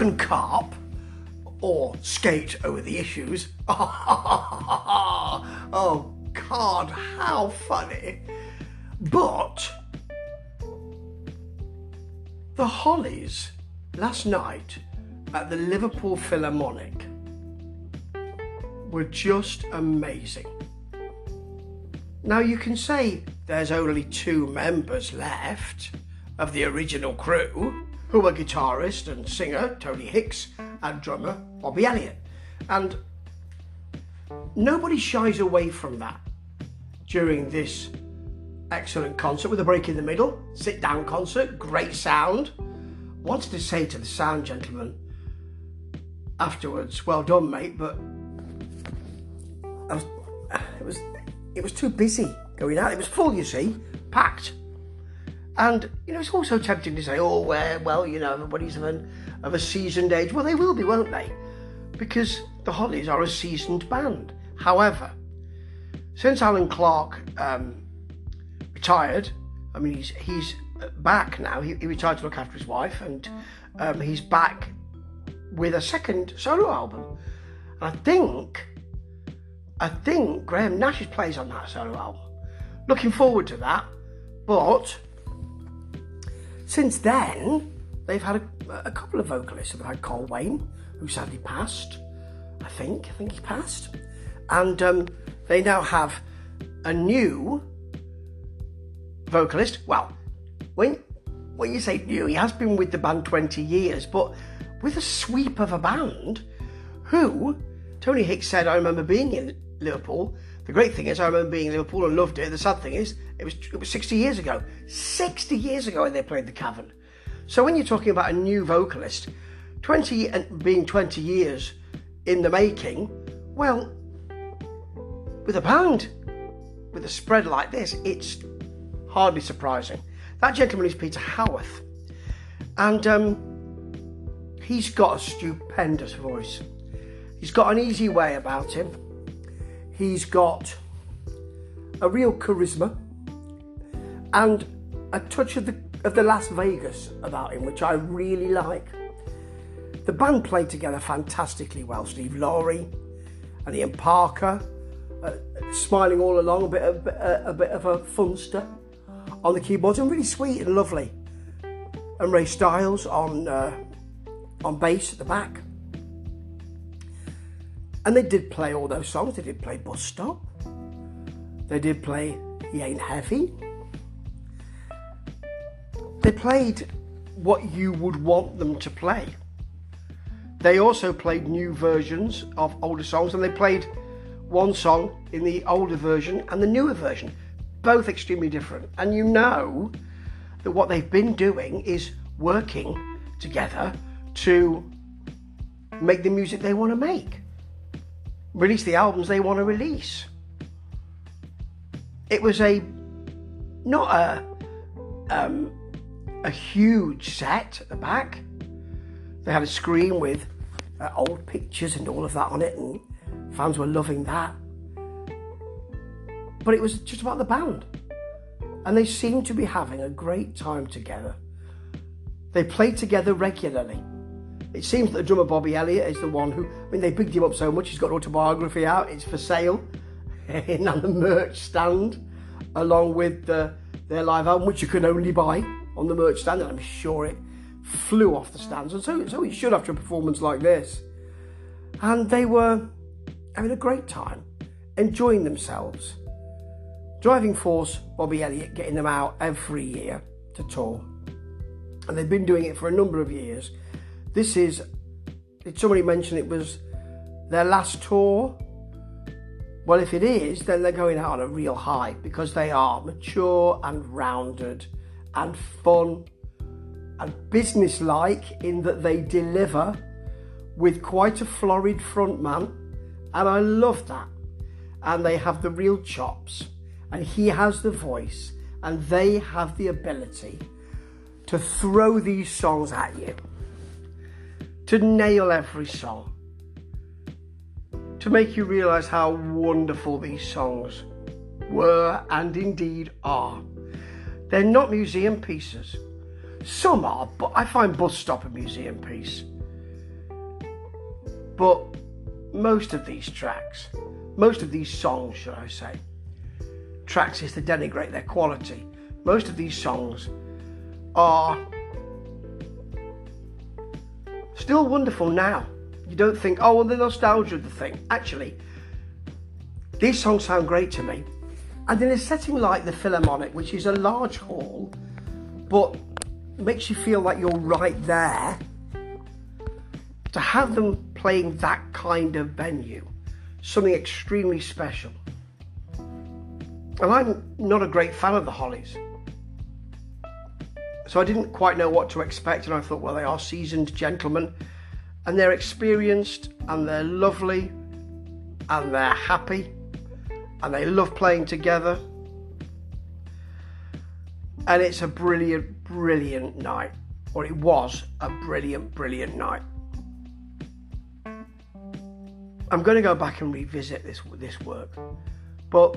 can carp or skate over the issues. oh, God, how funny. But the Hollies last night at the Liverpool Philharmonic were just amazing. Now you can say there's only two members left of the original crew, who were guitarist and singer Tony Hicks and drummer Bobby Elliott. And nobody shies away from that during this excellent concert with a break in the middle, sit down concert, great sound. Wanted to say to the sound gentleman afterwards, well done, mate, but was, it was it was too busy going out. It was full, you see, packed. And you know, it's also tempting to say, "Oh, well, you know, everybody's of, an, of a seasoned age." Well, they will be, won't they? Because the Hollies are a seasoned band. However, since Allan Clarke um, retired, I mean, he's he's back now. He, he retired to look after his wife, and um, he's back with a second solo album. And I think, I think Graham Nash plays on that solo album. Looking forward to that. But since then, they've had a, a couple of vocalists. They've had Carl Wayne, who sadly passed. I think, I think he passed, and um, they now have a new vocalist. Well, when when you say new, he has been with the band 20 years, but with a sweep of a band who Tony Hicks said, I remember being in Liverpool. The great thing is, I remember being in Liverpool and loved it. The sad thing is, it was it was 60 years ago. 60 years ago, they played the Cavern. So when you're talking about a new vocalist, 20 and being 20 years in the making, well, with a band with a spread like this, it's hardly surprising. That gentleman is Peter Howarth, and um, he's got a stupendous voice. He's got an easy way about him. He's got a real charisma and a touch of the of the Las Vegas about him, which I really like. The band played together fantastically well. Steve Lauri and Ian Parker, uh, smiling all along, a bit, of, a, a bit of a funster on the keyboards and really sweet and lovely. And Ray Stiles on uh, on bass at the back. And they did play all those songs. They did play Bus Stop. They did play He Ain't Heavy. They played what you would want them to play. They also played new versions of older songs and they played one song in the older version and the newer version both extremely different. And you know that what they've been doing is working together to make the music they want to make, release the albums they want to release. It was a not a um, a huge set at the back. They had a screen with uh, old pictures and all of that on it, and fans were loving that but it was just about the band. And they seemed to be having a great time together. They played together regularly. It seems that the drummer Bobby Elliott is the one who, I mean, they bigged him up so much, he's got an autobiography out, it's for sale in the merch stand, along with the, their live album, which you can only buy on the merch stand, and I'm sure it flew off the stands, and so, so it should after a performance like this. And they were having a great time, enjoying themselves. Driving Force, Bobby Elliott getting them out every year to tour. And they've been doing it for a number of years. This is, did somebody mention it was their last tour? Well, if it is, then they're going out on a real high because they are mature and rounded and fun and businesslike in that they deliver with quite a florid front man. And I love that. And they have the real chops and he has the voice and they have the ability to throw these songs at you, to nail every song, to make you realize how wonderful these songs were and indeed are. They're not museum pieces. Some are, but I find Bus Stop a museum piece. But most of these tracks, most of these songs, should I say, tracks is to denigrate their quality. Most of these songs are still wonderful now. You don't think, oh, well, the nostalgia of the thing. Actually, these songs sound great to me. And in a setting like the Philharmonic, which is a large hall, but makes you feel like you're right there, to have them playing that kind of venue, something extremely special. And I'm not a great fan of the Hollies. So I didn't quite know what to expect, and I thought, well, they are seasoned gentlemen, and they're experienced, and they're lovely, and they're happy, and they love playing together. And it's a brilliant, brilliant night, or it was a brilliant, brilliant night. I'm going to go back and revisit this this work, but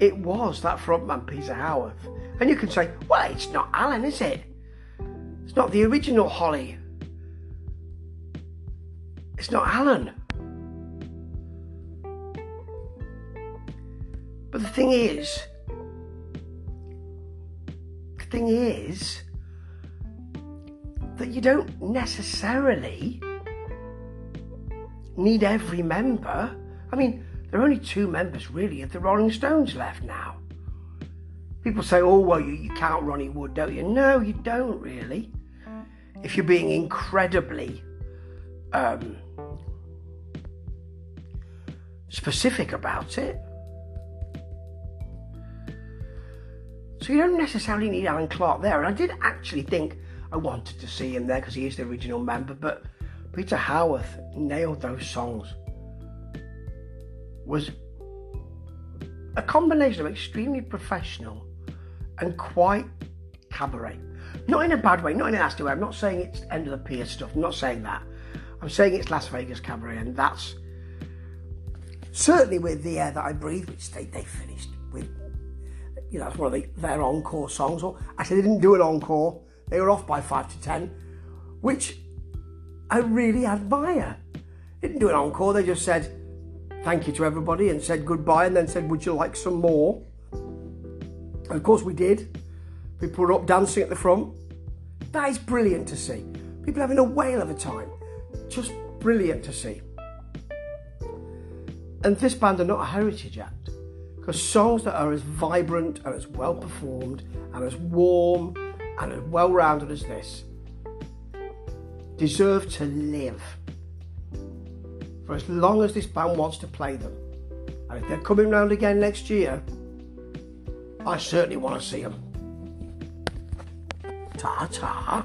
it was that frontman Peter Howarth, and you can say, well, it's not Allan, is it? It's not the original Holly. It's not Allan. But the thing is, the thing is that you don't necessarily need every member. I mean, there are only two members really of the Rolling Stones left now. People say, oh, well, you, you count Ronnie Wood, don't you? No, you don't really. If you're being incredibly um, specific about it. So you don't necessarily need Allan Clarke there. And I did actually think I wanted to see him there because he is the original member, but Peter Howarth nailed those songs. Was a combination of extremely professional and quite cabaret. Not in a bad way, not in a nasty way. I'm not saying it's end of the pier stuff. I'm not saying that. I'm saying it's Las Vegas cabaret, and that's certainly with the air that I breathe, which they, they finished with. You know, that's one of the, their encore songs. Or actually, they didn't do an encore. They were off by five to ten, which I really admire. They didn't do an encore, they just said thank you to everybody and said goodbye and then said, Would you like some more? And of course, we did. People were up dancing at the front. That is brilliant to see. People having a whale of a time. Just brilliant to see. And this band are not a heritage act because songs that are as vibrant and as well performed and as warm and as well rounded as this deserve to live for as long as this band wants to play them. And if they're coming round again next year, I certainly want to see them. Ta ta.